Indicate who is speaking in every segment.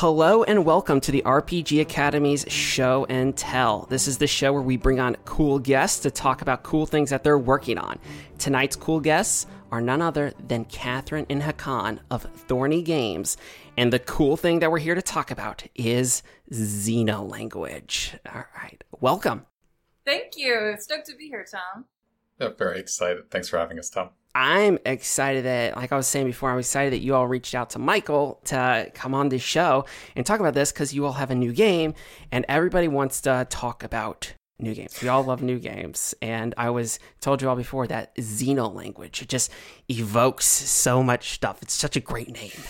Speaker 1: Hello and welcome to the RPG Academy's Show and Tell. This is the show where we bring on cool guests to talk about cool things that they're working on. Tonight's cool guests are none other than Kathryn and Hakan of Thorny Games. And the cool thing that we're here to talk about is Xenolanguage. All right, welcome.
Speaker 2: Thank you. Stoked to be here, Tom.
Speaker 3: Yeah, very excited. Thanks for having us, Tom.
Speaker 1: I'm excited that, like I was saying before, I'm excited that you all reached out to Michael to come on this show and talk about this because you all have a new game and everybody wants to talk about new games. We all love new games. And I was told you all before that Xenolanguage, it just evokes so much stuff. It's such a great name.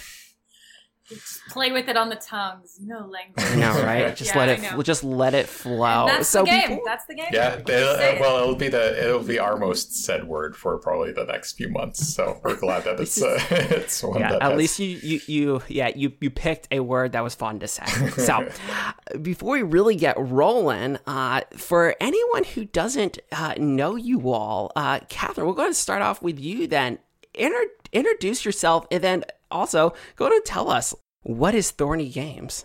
Speaker 2: Just play with it on the tongues. No language.
Speaker 1: I know, right? Just
Speaker 2: Yeah,
Speaker 1: let it,
Speaker 2: know.
Speaker 1: just let it flow.
Speaker 2: And that's
Speaker 1: so
Speaker 2: the game.
Speaker 1: before-
Speaker 2: That's the game.
Speaker 3: Yeah,
Speaker 2: Say
Speaker 3: they,
Speaker 2: it.
Speaker 3: well, it'll be the it'll be our most said word for probably the next few months. So we're glad that it's uh, it's one
Speaker 1: yeah,
Speaker 3: that
Speaker 1: at
Speaker 3: has-
Speaker 1: least you, you, you, yeah, you, you picked a word that was fun to say. So, before we really get rolling, uh, for anyone who doesn't uh, know you all, uh, Kathryn, we're going to start off with you. Then Inter- introduce yourself, and then also go to tell us what is Thorny Games.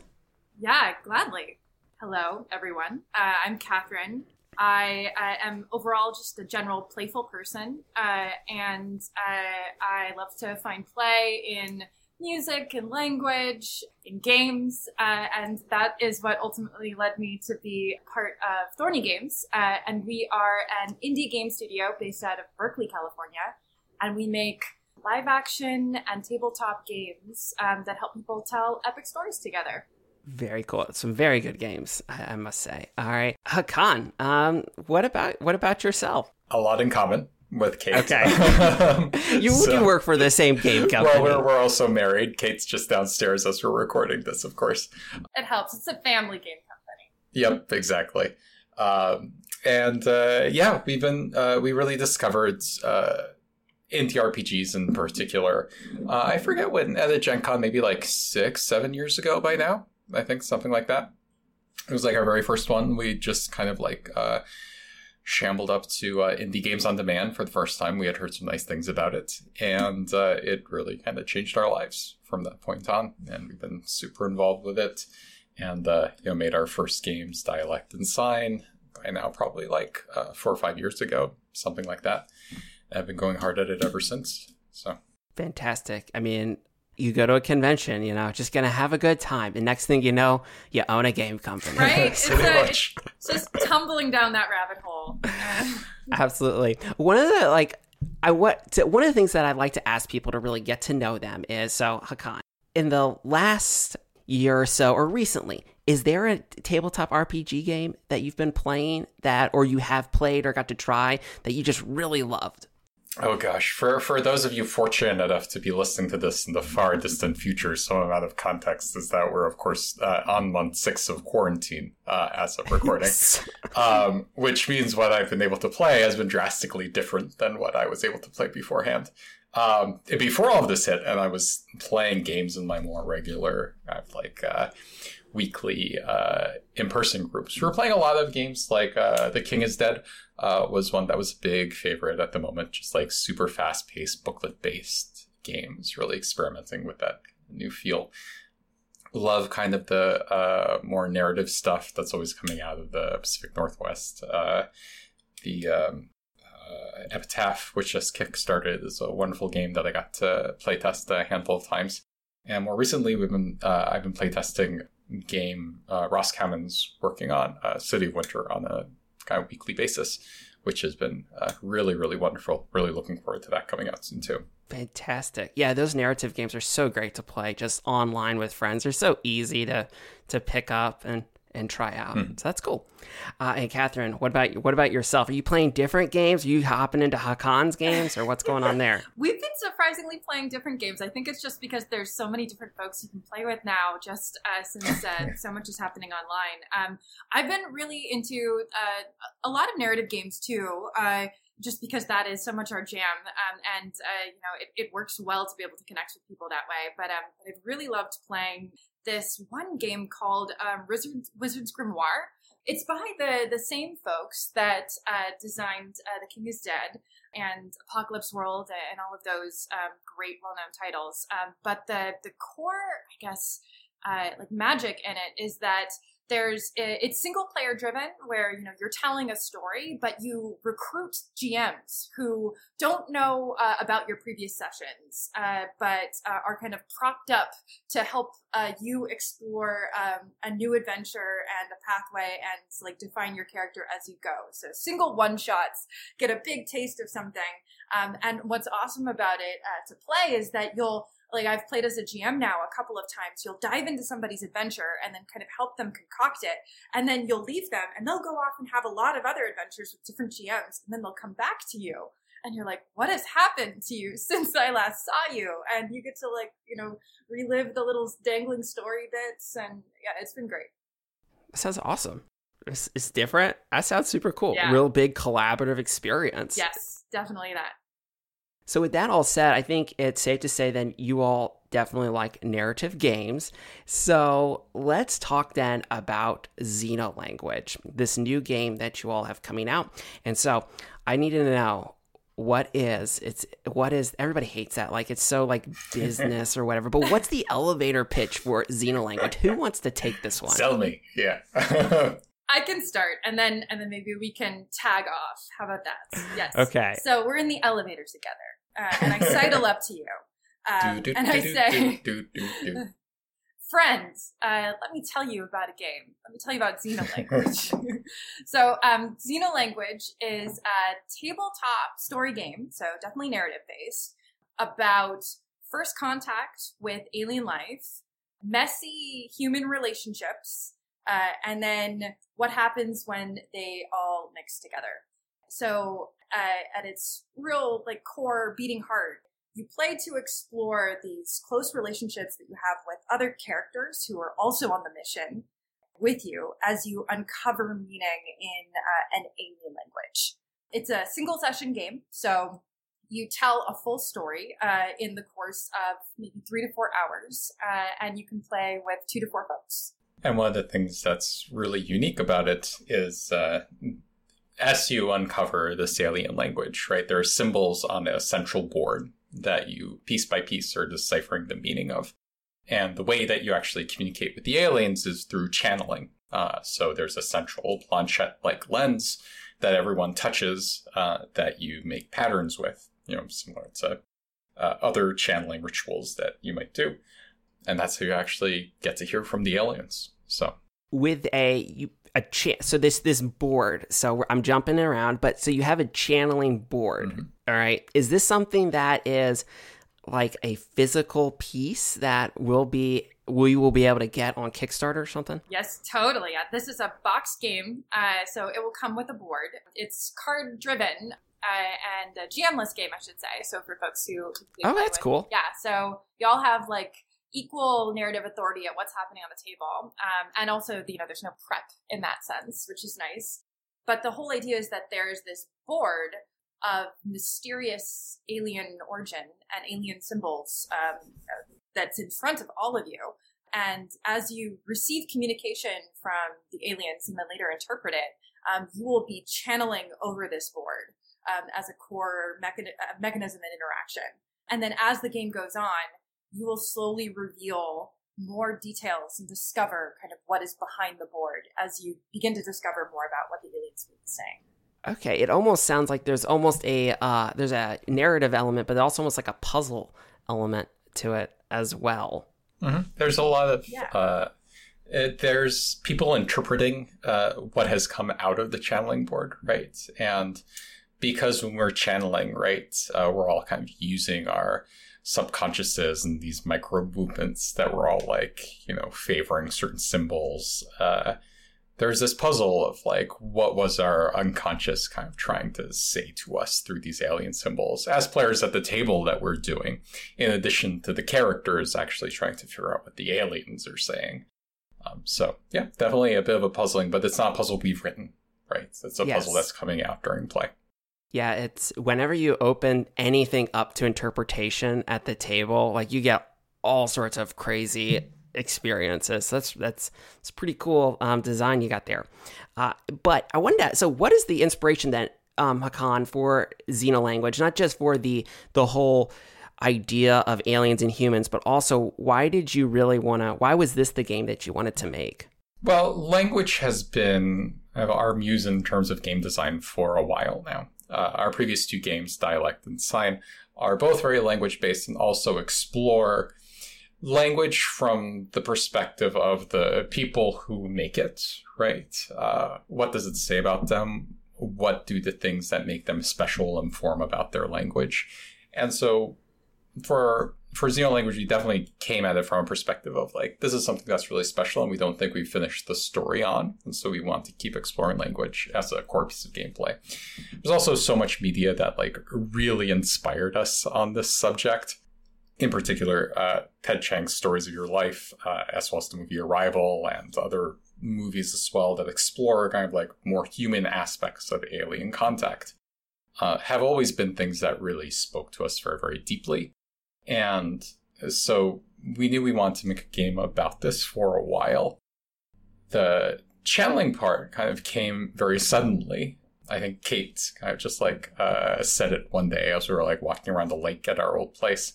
Speaker 2: Yeah, gladly. Hello, everyone. Uh, I'm Kathryn. I, am overall just a general playful person, uh, and uh, I love to find play in music and language, in games, uh, and that is what ultimately led me to be part of Thorny Games. Uh, and we are an indie game studio based out of Berkeley, California, and we make live action and tabletop games um, that help people tell epic stories together.
Speaker 1: Very cool. Some very good games, I, I must say. All right, Hakan, um, what about what about yourself?
Speaker 3: a lot in common with Kate.
Speaker 1: Okay.
Speaker 3: Um,
Speaker 1: You
Speaker 3: so-
Speaker 1: do work for the same game company.
Speaker 3: Well, we're, we're also married. Kate's just downstairs as we're recording this, of course.
Speaker 2: It helps. It's a family game company.
Speaker 3: Yep, exactly. Um, and uh, yeah, we've been uh, we really discovered uh, indie RPGs in particular. Uh, I forget when at a Gen Con, maybe like six, seven years ago by now. I think something like that. It was like our very first one. We just kind of like uh, shambled up to uh, indie games on demand for the first time. We had heard some nice things about it, and uh, it really kind of changed our lives from that point on. And we've been super involved with it and uh, you know made our first games dialect and sign by now probably like uh, four or five years ago something like that i've been going hard at it ever since so
Speaker 1: Fantastic. I mean, you go to a convention, you know, just gonna have a good time. The next thing you know, you own a game company.
Speaker 2: Right? It's, a,
Speaker 3: much.
Speaker 2: it's just tumbling down that rabbit hole.
Speaker 1: Absolutely. One of the like, I what to, one of the things that I'd like to ask people to really get to know them is so Hakan. In the last year or so, or recently, is there a tabletop RPG game that you've been playing that, or you have played or got to try that you just really loved?
Speaker 3: Oh gosh for for those of you fortunate enough to be listening to this in the far distant future some amount of context is that we're of course uh, on month six of quarantine uh, as of recording um, which means what I've been able to play has been drastically different than what I was able to play beforehand. Um, before all of this hit, and I was playing games in my more regular, uh, like uh, weekly uh, in-person groups. We were playing a lot of games like uh, The King is Dead uh, was one that was a big favorite at the moment. Just like super fast-paced, booklet-based games, really experimenting with that new feel love kind of the uh, more narrative stuff that's always coming out of the Pacific Northwest. Uh, the um, uh, Epitaph, which just kickstarted, is a wonderful game that I got to playtest a handful of times. And more recently, we've been I've been playtesting game uh, Ross Cowman's working on, uh, City of Winter, on a kind of weekly basis, which has been uh, really really wonderful. Really looking forward to that coming out soon too.
Speaker 1: Fantastic. Yeah, those narrative games are so great to play just online with friends. They're so easy to to pick up and and try out.
Speaker 3: Hmm.
Speaker 1: So that's cool. Uh, and Kathryn, what about what about yourself? Are you playing different games? Are you hopping into Hakan's games, or what's going on there?
Speaker 2: we've been surprisingly playing different games. I think it's just because there's so many different folks you can play with now, just uh, since uh, so much is happening online. Um, I've been really into uh, a lot of narrative games too. Uh, just because that is so much our jam, um, and uh, you know it, it works well to be able to connect with people that way. But um, I've really loved playing this one game called um, Wizards, Wizards Grimoire. It's by the the same folks that uh, designed uh, The King is Dead and Apocalypse World and all of those um, great well known titles. Um, but the the core, I guess, uh, like magic in it is that there's it's single player driven where you know you're telling a story but you recruit gms who don't know uh, about your previous sessions uh, but uh, are kind of propped up to help uh, you explore um, a new adventure and a pathway and like define your character as you go. So single one shots get a big taste of something. Um, and what's awesome about it uh, to play is that you'll like I've played as a GM now a couple of times. You'll dive into somebody's adventure and then kind of help them concoct it. And then you'll leave them and they'll go off and have a lot of other adventures with different GMs. And then they'll come back to you and you're like, what has happened to you since I last saw you? And you get to like, you know, relive the little dangling story bits. And yeah, it's been great.
Speaker 1: That sounds awesome. It's, it's different. That sounds super cool. Yeah. Real big collaborative experience.
Speaker 2: Yes, definitely that.
Speaker 1: So, with that all said, I think it's safe to say that you all definitely like narrative games. So, let's talk then about Xenolanguage, this new game that you all have coming out. And so, I need to know what is it's what is everybody hates that like it's so like business or whatever but what's the elevator pitch for xenolanguage who wants to take this one
Speaker 3: sell me yeah
Speaker 2: I can start, and then and then maybe we can tag off. How about that? Yes.
Speaker 1: Okay.
Speaker 2: So we're in the elevator together, uh, and I sidle up to you, um, and I say, "Friends, uh, let me tell you about a game. Let me tell you about Xenolanguage." so, um, Xenolanguage is a tabletop story game, so definitely narrative based, about first contact with alien life, messy human relationships, uh, and then what happens when they all mix together. So uh, at its real like core beating heart, you play to explore these close relationships that you have with other characters who are also on the mission with you as you uncover meaning in uh, an alien language. It's a single session game, so you tell a full story uh, in the course of maybe three to four hours, uh, and you can play with two to four folks.
Speaker 3: And one of the things that's really unique about it is uh, as you uncover the alien language, right, there are symbols on a central board that you piece by piece are deciphering the meaning of. And the way that you actually communicate with the aliens is through channeling. Uh, so there's a central planchette like lens that everyone touches uh, that you make patterns with, you know, similar to uh, other channeling rituals that you might do and that's how you actually get to hear from the aliens. So
Speaker 1: with a you, a cha- so this this board. So I'm jumping around, but so you have a channeling board. Mm-hmm. All right, is this something that is like a physical piece that will be we will be able to get on Kickstarter or something?
Speaker 2: Yes, totally. This is a box game, uh, so it will come with a board. It's card driven. Uh, and a GMless game, I should say. So for folks who, who
Speaker 1: oh, that's
Speaker 2: with,
Speaker 1: cool.
Speaker 2: Yeah, so y'all have like equal narrative authority at what's happening on the table. Um, and also, you know, there's no prep in that sense, which is nice. But the whole idea is that there's this board of mysterious alien origin and alien symbols um, that's in front of all of you. And as you receive communication from the aliens and then later interpret it, um, you will be channeling over this board um, as a core uh, mechanism and interaction. And then as the game goes on, you will slowly reveal more details and discover kind of what is behind the board as you begin to discover more about what the aliens are saying.
Speaker 1: Okay, it almost sounds like there's almost a uh, there's a narrative element, but also almost like a puzzle element to it as well.
Speaker 3: Mm-hmm. There's a lot of yeah. uh, it, there's people interpreting uh, what has come out of the channeling board, right? And because when we're channeling, right, uh, we're all kind of using our subconsciouses and these micro movements that were all like, you know, favoring certain symbols. Uh, there's this puzzle of like, what was our unconscious kind of trying to say to us through these alien symbols as players at the table that we're doing, in addition to the characters actually trying to figure out what the aliens are saying. Um, so, yeah, definitely a bit of a puzzling, but it's not a puzzle we've written, right? It's a yes. puzzle that's coming out during play.
Speaker 1: Yeah, it's whenever you open anything up to interpretation at the table, like you get all sorts of crazy experiences. That's that's it's pretty cool um, design you got there. Uh, but I wonder, so what is the inspiration then, um, Hakan, for Xenolanguage? Not just for the the whole idea of aliens and humans, but also why did you really want to? Why was this the game that you wanted to make?
Speaker 3: Well, language has been our muse in terms of game design for a while now. Uh, our previous two games, Dialect and Sign, are both very language based and also explore language from the perspective of the people who make it, right? Uh, what does it say about them? What do the things that make them special inform about their language? And so for for Xenolanguage, we definitely came at it from a perspective of like, this is something that's really special and we don't think we've finished the story on. And so we want to keep exploring language as a core piece of gameplay. There's also so much media that like really inspired us on this subject. In particular, uh, Ted Chiang's Stories of Your Life, uh, as well as the movie Arrival and other movies as well that explore kind of like more human aspects of alien contact, uh, have always been things that really spoke to us very, very deeply. And so we knew we wanted to make a game about this for a while. The channeling part kind of came very suddenly. I think Kate kind of just like uh, said it one day as we were like walking around the lake at our old place.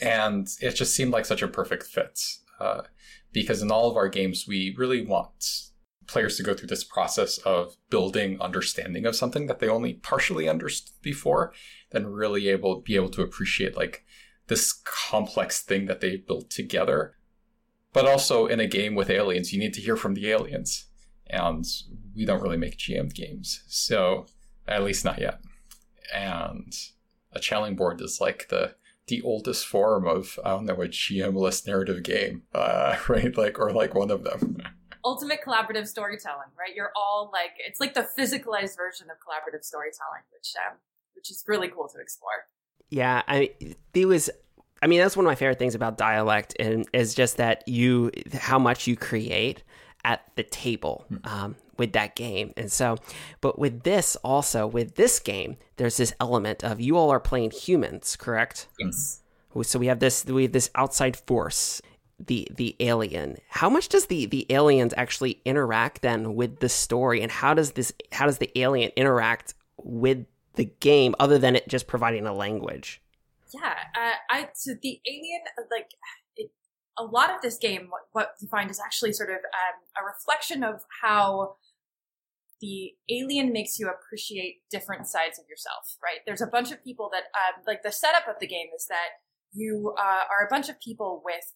Speaker 3: And it just seemed like such a perfect fit. Uh, because in all of our games, we really want players to go through this process of building understanding of something that they only partially understood before, then really able be able to appreciate like this complex thing that they built together. But also in a game with aliens, you need to hear from the aliens. And we don't really make GM games. So at least not yet. And a channeling board is like the the oldest form of I don't know a GM-less narrative game, uh, right? Like or like one of them.
Speaker 2: ultimate collaborative storytelling, right? You're all like, it's like the physicalized version of collaborative storytelling, which um, which is really cool to explore.
Speaker 1: Yeah, I it was. I mean, that's one of my favorite things about dialect, and is just that you how much you create at the table hmm. um, with that game. And so, but with this also with this game, there's this element of you all are playing humans, correct?
Speaker 2: Yes.
Speaker 1: So we have this we have this outside force the the alien. How much does the the aliens actually interact then with the story? And how does this how does the alien interact with the game other than it just providing a language?
Speaker 2: Yeah uh, i so the alien like it, a lot of this game what, what you find is actually sort of um, a reflection of how the alien makes you appreciate different sides of yourself right? There's a bunch of people that um, like the setup of the game is that you uh, are a bunch of people with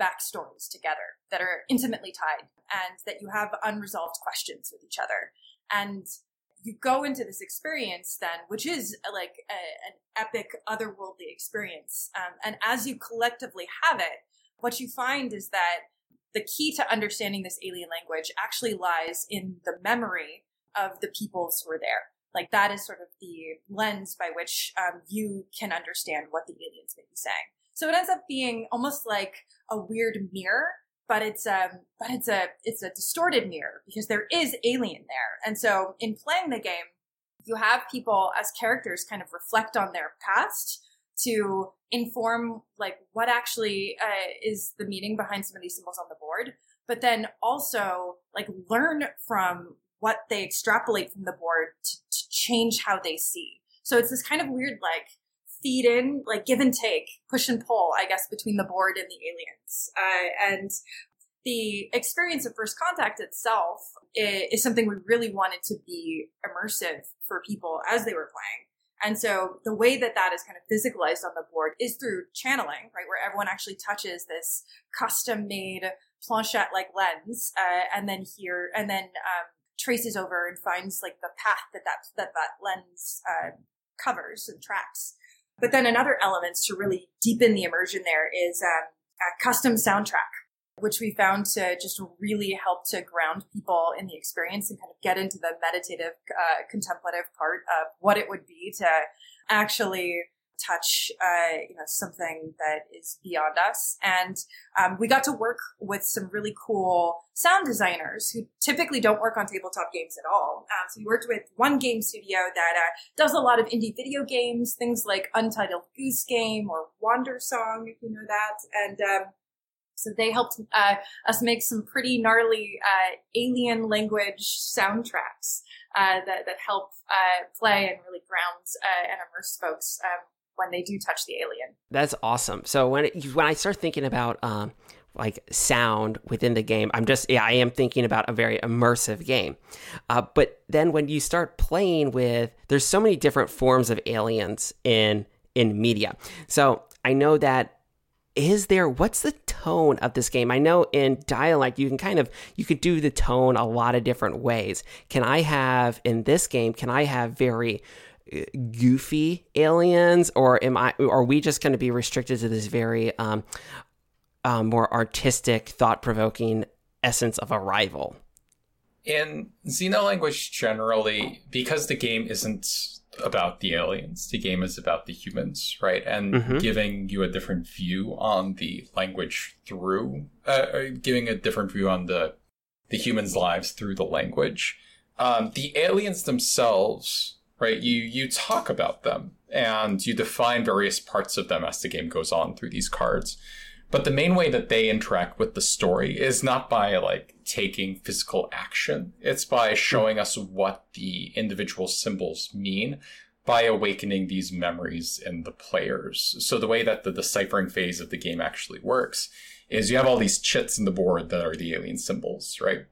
Speaker 2: backstories together that are intimately tied and that you have unresolved questions with each other. And you go into this experience then, which is uh, like a, an epic otherworldly experience. Um, and as you collectively have it, what you find is that the key to understanding this alien language actually lies in the memory of the peoples who are there. Like that is sort of the lens by which um, you can understand what the aliens may be saying. So it ends up being almost like a weird mirror, but it's um but it's a it's a distorted mirror because there is alien there. And so in playing the game, you have people as characters kind of reflect on their past to inform like what actually uh, is the meaning behind some of these symbols on the board, but then also like learn from what they extrapolate from the board to, to change how they see. So it's this kind of weird like feed in, like give and take, push and pull, I guess, between the board and the aliens. Uh, and the experience of First Contact itself is, something we really wanted to be immersive for people as they were playing. And so the way that that is kind of physicalized on the board is through channeling, right? Where everyone actually touches this custom made planchette like lens, uh, and then here, and then, um, traces over and finds like the path that that, that, that lens, uh, covers and tracks. But then another element to really deepen the immersion there is um, a custom soundtrack, which we found to just really help to ground people in the experience and kind of get into the meditative, uh, contemplative part of what it would be to actually touch, uh, you know, something that is beyond us. And um, we got to work with some really cool sound designers who typically don't work on tabletop games at all. Um, so we worked with one game studio that uh, does a lot of indie video games, things like Untitled Goose Game or Wandersong, if you know that, and. Um, so they helped uh, us make some pretty gnarly uh, alien language soundtracks uh, that, that help uh, play and really ground uh, and immerse folks um, when they do touch the alien.
Speaker 1: That's awesome. So when it, when I start thinking about um, like sound within the game, I'm just yeah, I am thinking about a very immersive game. Uh, but then when you start playing with, there's so many different forms of aliens in in media. So I know that is there what's the tone of this game i know in dialect you can kind of you could do the tone a lot of different ways can i have in this game can i have very goofy aliens, or am I? Are we just going to be restricted to this very um, um, more artistic, thought provoking essence of Arrival?
Speaker 3: In Xenolanguage, generally, because the game isn't about the aliens, the game is about the humans, right? And mm-hmm. giving you a different view on the language through, uh, uh giving a different view on the the humans' lives through the language. Um, the aliens themselves right? You you talk about them and you define various parts of them as the game goes on through these cards. But the main way that they interact with the story is not by like taking physical action. It's by showing us what the individual symbols mean by awakening these memories in the players. So the way that the deciphering phase of the game actually works is you have all these chits in the board that are the alien symbols, right?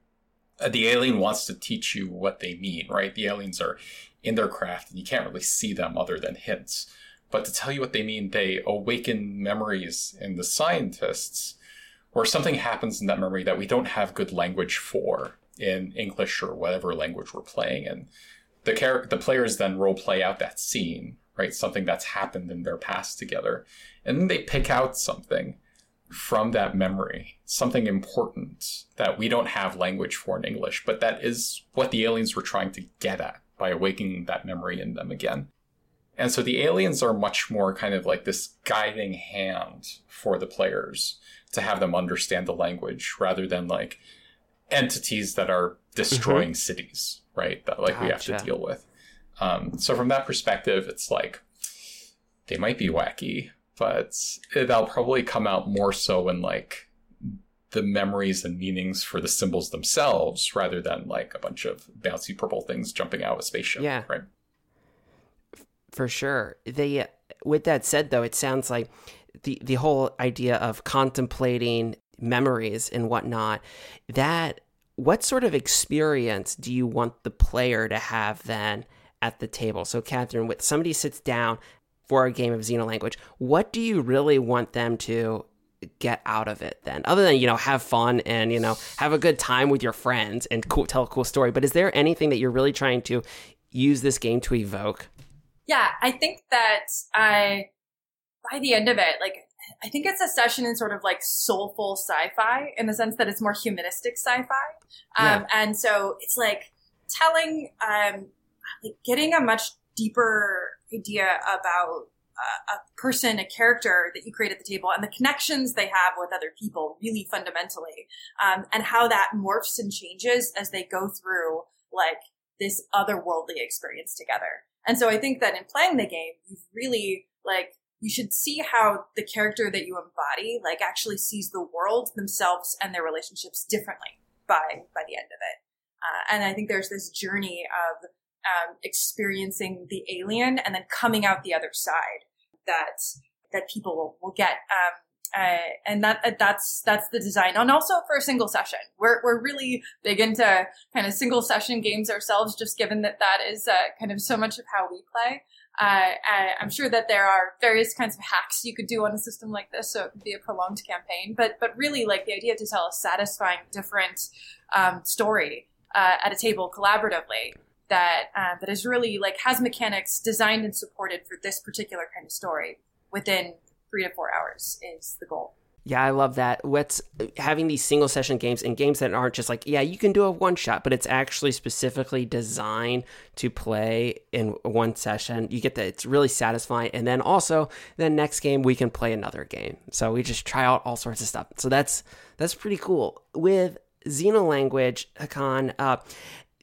Speaker 3: Uh, the alien wants to teach you what they mean, right? The aliens are in their craft and you can't really see them other than hints. But to tell you what they mean, they awaken memories in the scientists where something happens in that memory that we don't have good language for in English or whatever language we're playing in. The character, the players then role play out that scene, right? Something that's happened in their past together. And then they pick out something from that memory, something important that we don't have language for in English, but that is what the aliens were trying to get at by awakening that memory in them again. And so the aliens are much more kind of like this guiding hand for the players to have them understand the language rather than like entities that are destroying mm-hmm. cities, right? That like gotcha. we have to deal with. Um, so from that perspective, it's like they might be wacky, but they'll probably come out more so in like the memories and meanings for the symbols themselves rather than like a bunch of bouncy purple things jumping out of a spaceship.
Speaker 1: Yeah.
Speaker 3: Right.
Speaker 1: For sure. They with that said though, it sounds like the the whole idea of contemplating memories and whatnot, that what sort of experience do you want the player to have then at the table? So Kathryn, when somebody sits down for a game of Xenolanguage, what do you really want them to get out of it then other than you know have fun and you know have a good time with your friends and cool, tell a cool story. But is there anything that you're really trying to use this game to evoke?
Speaker 2: Yeah i think that i by the end of it like i think it's a session in sort of like soulful sci-fi in the sense that it's more humanistic sci-fi. Um, yeah. and so it's like telling um like getting a much deeper idea about a person, a character that you create at the table, and the connections they have with other people, really fundamentally, um, and how that morphs and changes as they go through like this otherworldly experience together. And so I think that in playing the game, you've really like you should see how the character that you embody like actually sees the world themselves and their relationships differently by by the end of it. Uh, and I think there's this journey of um, experiencing the alien and then coming out the other side that that people will, will get. Um, uh, and that uh, that's that's the design, and also for a single session. We're we're really big into kind of single session games ourselves, just given that that is uh, kind of so much of how we play. Uh, I'm sure that there are various kinds of hacks you could do on a system like this, so it could be a prolonged campaign. But but really, like the idea to tell a satisfying, different um, story uh, at a table collaboratively that uh, that is really like has mechanics designed and supported for this particular kind of story within three to four hours is the goal.
Speaker 1: Yeah, I love that. What's having these single session games and games that aren't just like, yeah, you can do a one shot, but it's actually specifically designed to play in one session. You get that it's really satisfying. And then also the next game we can play another game. So we just try out all sorts of stuff. So that's that's pretty cool. With Xenolanguage, Hakan, uh,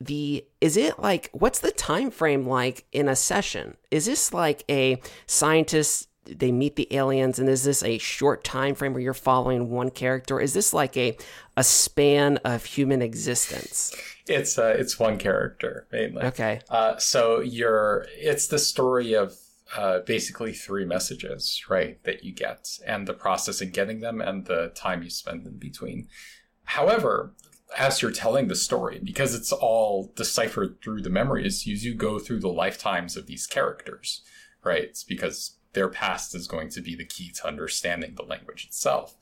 Speaker 1: the is it like what's the time frame like in a session? Is this like a scientist they meet the aliens and is this a short time frame where you're following one character? Is this like a a span of human existence?
Speaker 3: It's uh it's one character mainly.
Speaker 1: Okay.
Speaker 3: Uh so you're it's the story of uh, basically three messages, right, that you get, and the process in getting them and the time you spend in between. However, as you're telling the story, because it's all deciphered through the memories, you do go through the lifetimes of these characters, right? It's because their past is going to be the key to understanding the language itself.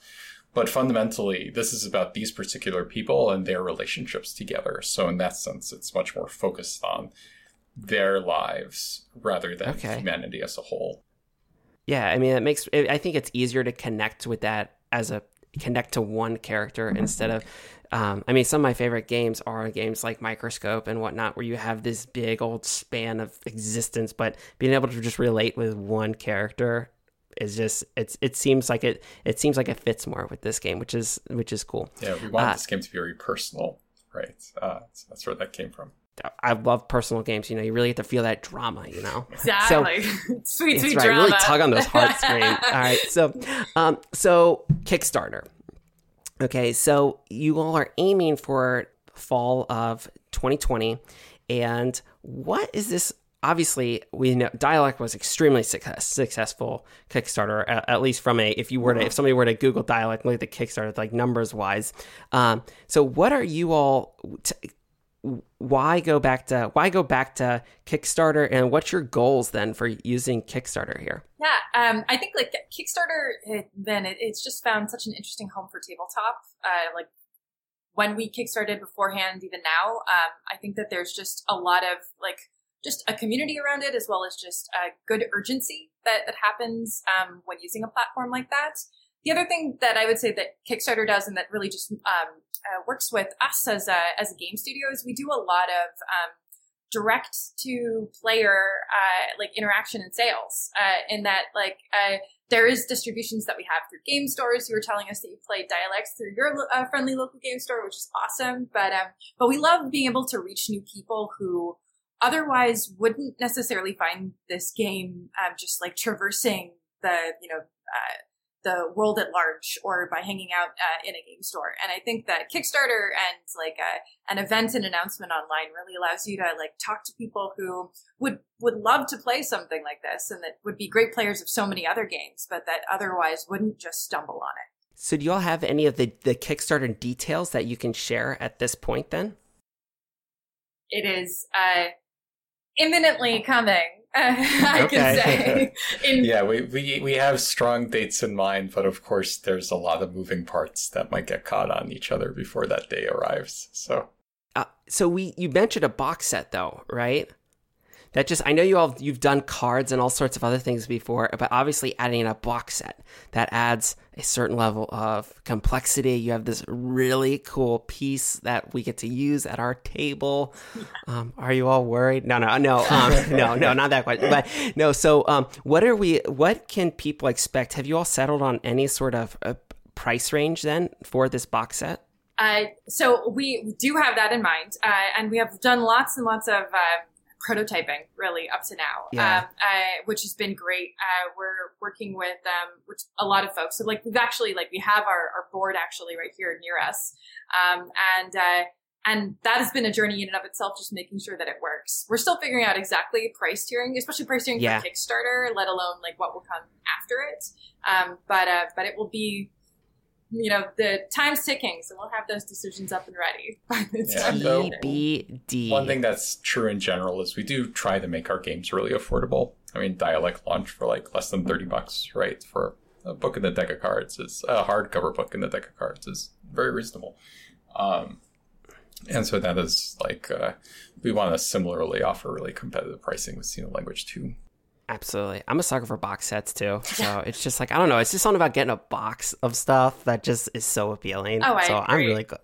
Speaker 3: But fundamentally, this is about these particular people and their relationships together. So in that sense, it's much more focused on their lives rather than okay. humanity as a whole.
Speaker 1: Yeah, I mean, it makes. I think it's easier to connect with that as a connect to one character instead of. Um, I mean, some of my favorite games are games like Microscope and whatnot, where you have this big old span of existence, but being able to just relate with one character is just it's it seems like it it seems like it fits more with this game, which is which is cool.
Speaker 3: Yeah, we want uh, this game to be very personal, right? Uh, so that's where that came from.
Speaker 1: I love personal games. You know, you really get to feel that drama. You know,
Speaker 2: exactly. So, sweet, sweet
Speaker 1: right.
Speaker 2: drama.
Speaker 1: Really tug on those heartstrings. all right. So, um, so Kickstarter. Okay, so you all are aiming for fall of 2020, and what is this? Obviously we know dialect was extremely success, successful kickstarter at, at, least from a if you were to if somebody were to google dialect look at the kickstarter like numbers wise um, so what are you all t- why go back to why go back to kickstarter and what's your goals then for using kickstarter here
Speaker 2: yeah um, i think like kickstarter it, then it, it's just found such an interesting home for tabletop uh, like when we kickstarted beforehand even now um, i think that there's just a lot of like just a community around it, as well as just a good urgency that, that happens um, when using a platform like that. The other thing that I would say that Kickstarter does, and that really just um, uh, works with us as a as a game studio, is we do a lot of um, direct to player uh, like interaction and sales. Uh, in that, like uh, there is distributions that we have through game stores who are telling us that you play dialects through your uh, friendly local game store, which is awesome. But um, but we love being able to reach new people who otherwise wouldn't necessarily find this game um, just like traversing the you know uh, the world at large or by hanging out uh, in a game store. And i think that kickstarter and like a, uh, an event and announcement online really allows you to like talk to people who would would love to play something like this and that would be great players of so many other games but that otherwise wouldn't just stumble on it.
Speaker 1: So do you all have any of the, the kickstarter details that you can share at this point then?
Speaker 2: It is uh, imminently coming. I okay. can say.
Speaker 3: In- yeah, we, we we have strong dates in mind, but of course, there's a lot of moving parts that might get caught on each other before that day arrives. So,
Speaker 1: uh, so we you mentioned a box set though, right? that just I know you all you've done cards and all sorts of other things before, but obviously adding a box set that adds a certain level of complexity. You have this really cool piece that we get to use at our table. Um, are you all worried? No, no, no, um, no, no, not that quite. But no. So, um, what are we? What can people expect? Have you all settled on any sort of uh, price range then for this box set?
Speaker 2: Uh, so we do have that in mind, uh, and we have done lots and lots of uh, prototyping really up to now, yeah. um, uh, which has been great. Uh, we're working with um, which a lot of folks. So like we've actually like we have our, our board actually right here near us, um, and uh, and that has been a journey in and of itself, just making sure that it works. We're still figuring out exactly price tiering, especially price tiering yeah. for Kickstarter, let alone like what will come after it. Um, but uh, but it will be you know the time's ticking, so we'll have those decisions up and ready by the
Speaker 1: time. TBD.
Speaker 3: One thing that's true in general is we do try to make our games really affordable. I mean, Dialect launch for like less than thirty bucks, right? For a book in the deck of cards is a hardcover book in the deck of cards is very reasonable. Um, and so that is like uh, we want to similarly offer really competitive pricing with Xenolanguage too.
Speaker 1: Absolutely. I'm a sucker for box sets too. So it's just like I don't know, it's just something about getting a box of stuff that just is so appealing.
Speaker 2: Oh, I
Speaker 1: so
Speaker 2: agree.
Speaker 1: I'm really good.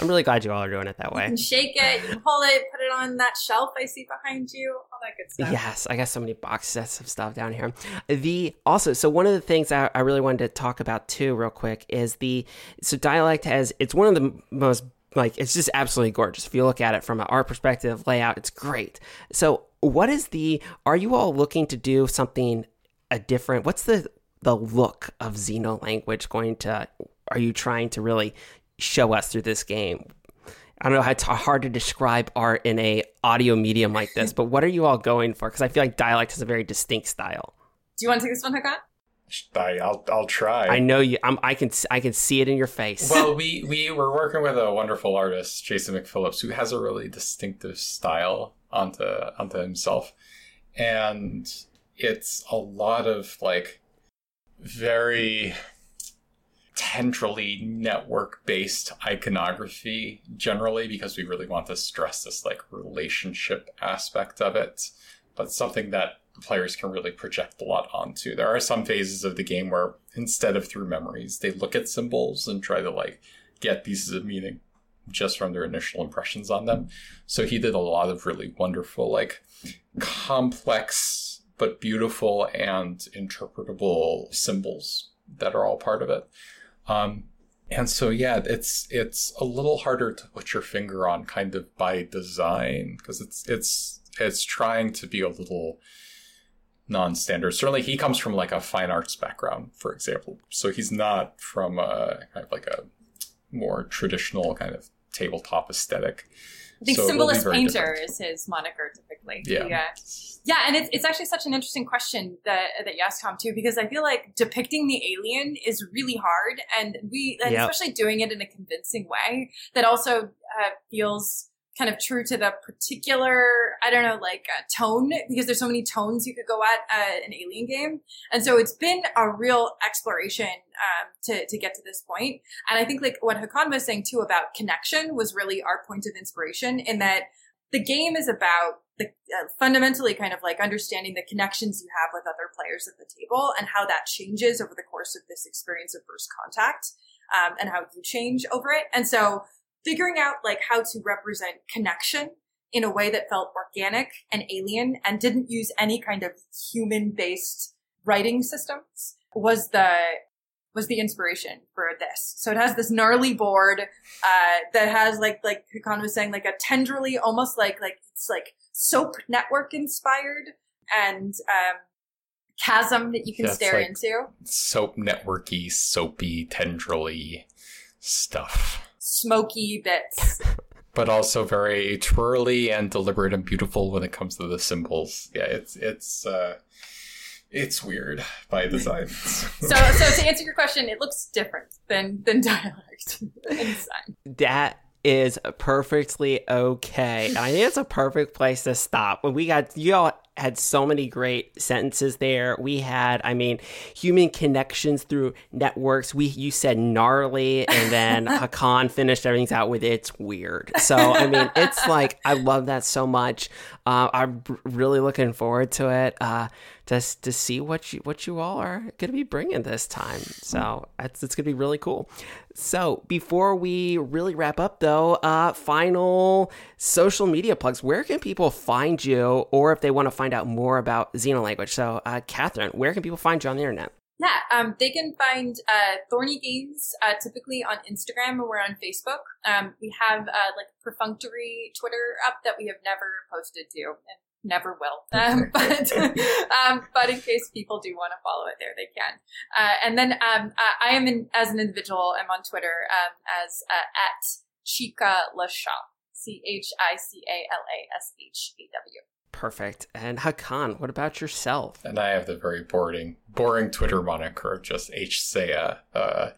Speaker 1: I'm really glad you all are doing it that way.
Speaker 2: You can shake it, you can hold it, put it on that shelf I see behind you, all that good stuff.
Speaker 1: Yes, I got so many box sets of stuff down here. The also, so one of the things I, I really wanted to talk about too, real quick, is the so dialect has it's one of the most like it's just absolutely gorgeous. If you look at it from an art perspective, layout, it's great. So what is the are you all looking to do something a different what's the the look of xenolanguage going to are you trying to really show us through this game I don't know how it's hard to describe art in a audio medium like this, but what are you all going for? Because I feel like dialect has a very distinct style.
Speaker 2: Do you want to take this one, Hakan?
Speaker 3: I, I'll I'll try.
Speaker 1: I know you. I'm, I can I can see it in your face.
Speaker 3: well, we we were working with a wonderful artist, Jason McPhillips, who has a really distinctive style onto onto himself, and it's a lot of like very tendrily network based iconography generally because we really want to stress this like relationship aspect of it but something that players can really project a lot onto. There are some phases of the game where instead of through memories they look at symbols and try to like get pieces of meaning just from their initial impressions on them. So he did a lot of really wonderful like complex but beautiful and interpretable symbols that are all part of it. Um, and so yeah, it's it's a little harder to put your finger on kind of by design because it's it's it's trying to be a little non-standard. Certainly, he comes from like a fine arts background, for example, so he's not from a kind of like a more traditional kind of tabletop aesthetic.
Speaker 2: I think
Speaker 3: So it will be
Speaker 2: symbolist painter
Speaker 3: different.
Speaker 2: is his moniker typically.
Speaker 3: Yeah.
Speaker 2: yeah, yeah, and it's it's actually such an interesting question that that you asked Tom too, because I feel like depicting the alien is really hard, and we and
Speaker 1: Yep.
Speaker 2: especially doing it in a convincing way that also uh, feels kind of true to the particular I don't know like uh, tone because there's so many tones you could go at uh, an alien game, and so it's been a real exploration um, to to get to this point. And I think like what Hakan was saying too about connection was really our point of inspiration in that the game is about the uh, fundamentally kind of like understanding the connections you have with other players at the table and how that changes over the course of this experience of first contact um, and how you change over it. And so figuring out like how to represent connection in a way that felt organic and alien and didn't use any kind of human based writing systems was the was the inspiration for this. So it has this gnarly board uh, that has like like Hakan was saying, like a tenderly almost like like it's like soap network inspired and um, chasm that you can
Speaker 3: That's
Speaker 2: stare
Speaker 3: like-
Speaker 2: into.
Speaker 3: soap networky, soapy, tendrily stuff.
Speaker 2: Smoky bits.
Speaker 3: but also very twirly and deliberate and beautiful when it comes to the symbols. Yeah, it's it's uh it's weird by design.
Speaker 2: so so to answer your question, it looks different than than dialect and design.
Speaker 1: that is perfectly okay. I think it's a perfect place to stop. When we got you all had so many great sentences there. We had, I mean, human connections through networks. We you said gnarly, and then Hakan finished everything out with it's weird. So I mean, it's like I love that so much. Uh, I'm really looking forward to it. Uh, just to see what you what you all are going to be bringing this time. So it's it's going to be really cool. So before we really wrap up, though, uh, final social media plugs. Where can people find you, or if they want to find out more about Xenolanguage? So, uh, Kathryn, where can people find you on the internet?
Speaker 2: Yeah, um, they can find uh, Thorny Games uh, typically on Instagram and we're on Facebook. Um, we have uh, like perfunctory Twitter up that we have never posted to and never will. Um, but um, but in case people do want to follow it there, they can. Uh, and then um, uh, I am in, as an individual. I'm on Twitter um, as uh, at Chica Lasha. C H I C A L A S H A W.
Speaker 1: Perfect. And Hakan, what about yourself?
Speaker 3: and I have the very boring boring Twitter moniker of just H Saya, uh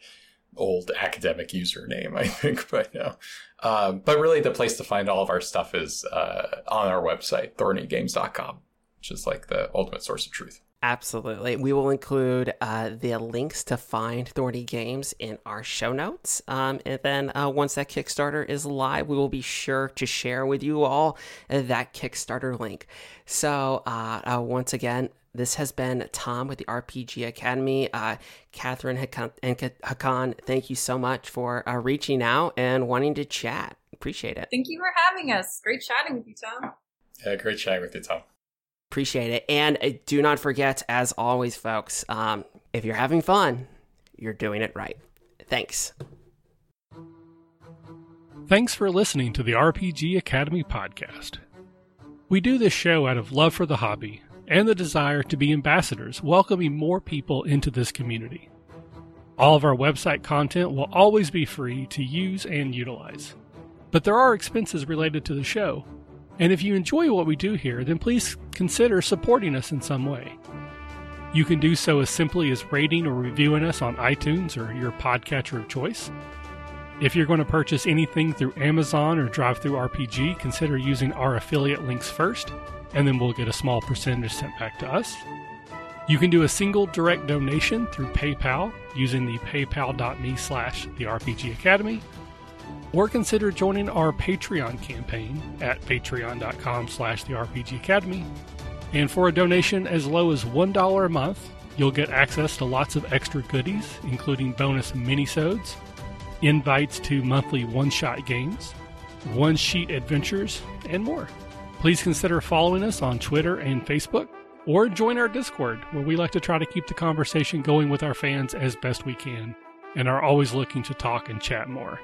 Speaker 3: old academic username, I think by now. Um, but really the place to find all of our stuff is uh, on our website, thornygames.com, which is like the ultimate source of truth.
Speaker 1: Absolutely. We will include uh, the links to find Thorny Games in our show notes. Um, and then uh, once that Kickstarter is live, we will be sure to share with you all that Kickstarter link. So, uh, uh, once again, this has been Tom with the RPG Academy. Uh, Kathryn Hakan, and Hakan, thank you so much for uh, reaching out and wanting to chat. Appreciate it.
Speaker 2: Thank you for having us. Great chatting with you, Tom.
Speaker 3: Yeah, great chatting with you, Tom.
Speaker 1: Appreciate it. And uh, do not forget, as always, folks, um, if you're having fun, you're doing it right. Thanks.
Speaker 4: Thanks for listening to the RPG Academy podcast. We do this show out of love for the hobby and the desire to be ambassadors, welcoming more people into this community. All of our website content will always be free to use and utilize. but there are expenses related to the show. And if you enjoy what we do here, then please consider supporting us in some way. You can do so as simply as rating or reviewing us on iTunes or your podcatcher of choice. If you're going to purchase anything through Amazon or DriveThruRPG, consider using our affiliate links first, and then we'll get a small percentage sent back to us. You can do a single direct donation through PayPal using the paypal.me slash the RPG Academy, or consider joining our Patreon campaign at patreon.com slash the RPG Academy. And for a donation as low as $1 a month, you'll get access to lots of extra goodies, including bonus minisodes, invites to monthly one-shot games, one-sheet adventures, and more. Please consider following us on Twitter and Facebook, or join our Discord, where we like to try to keep the conversation going with our fans as best we can, and are always looking to talk and chat more.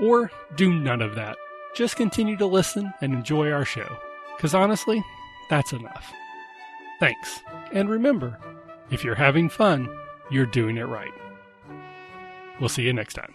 Speaker 4: Or do none of that. Just continue to listen and enjoy our show. Because honestly, that's enough. Thanks. And remember, if you're having fun, you're doing it right. We'll see you next time.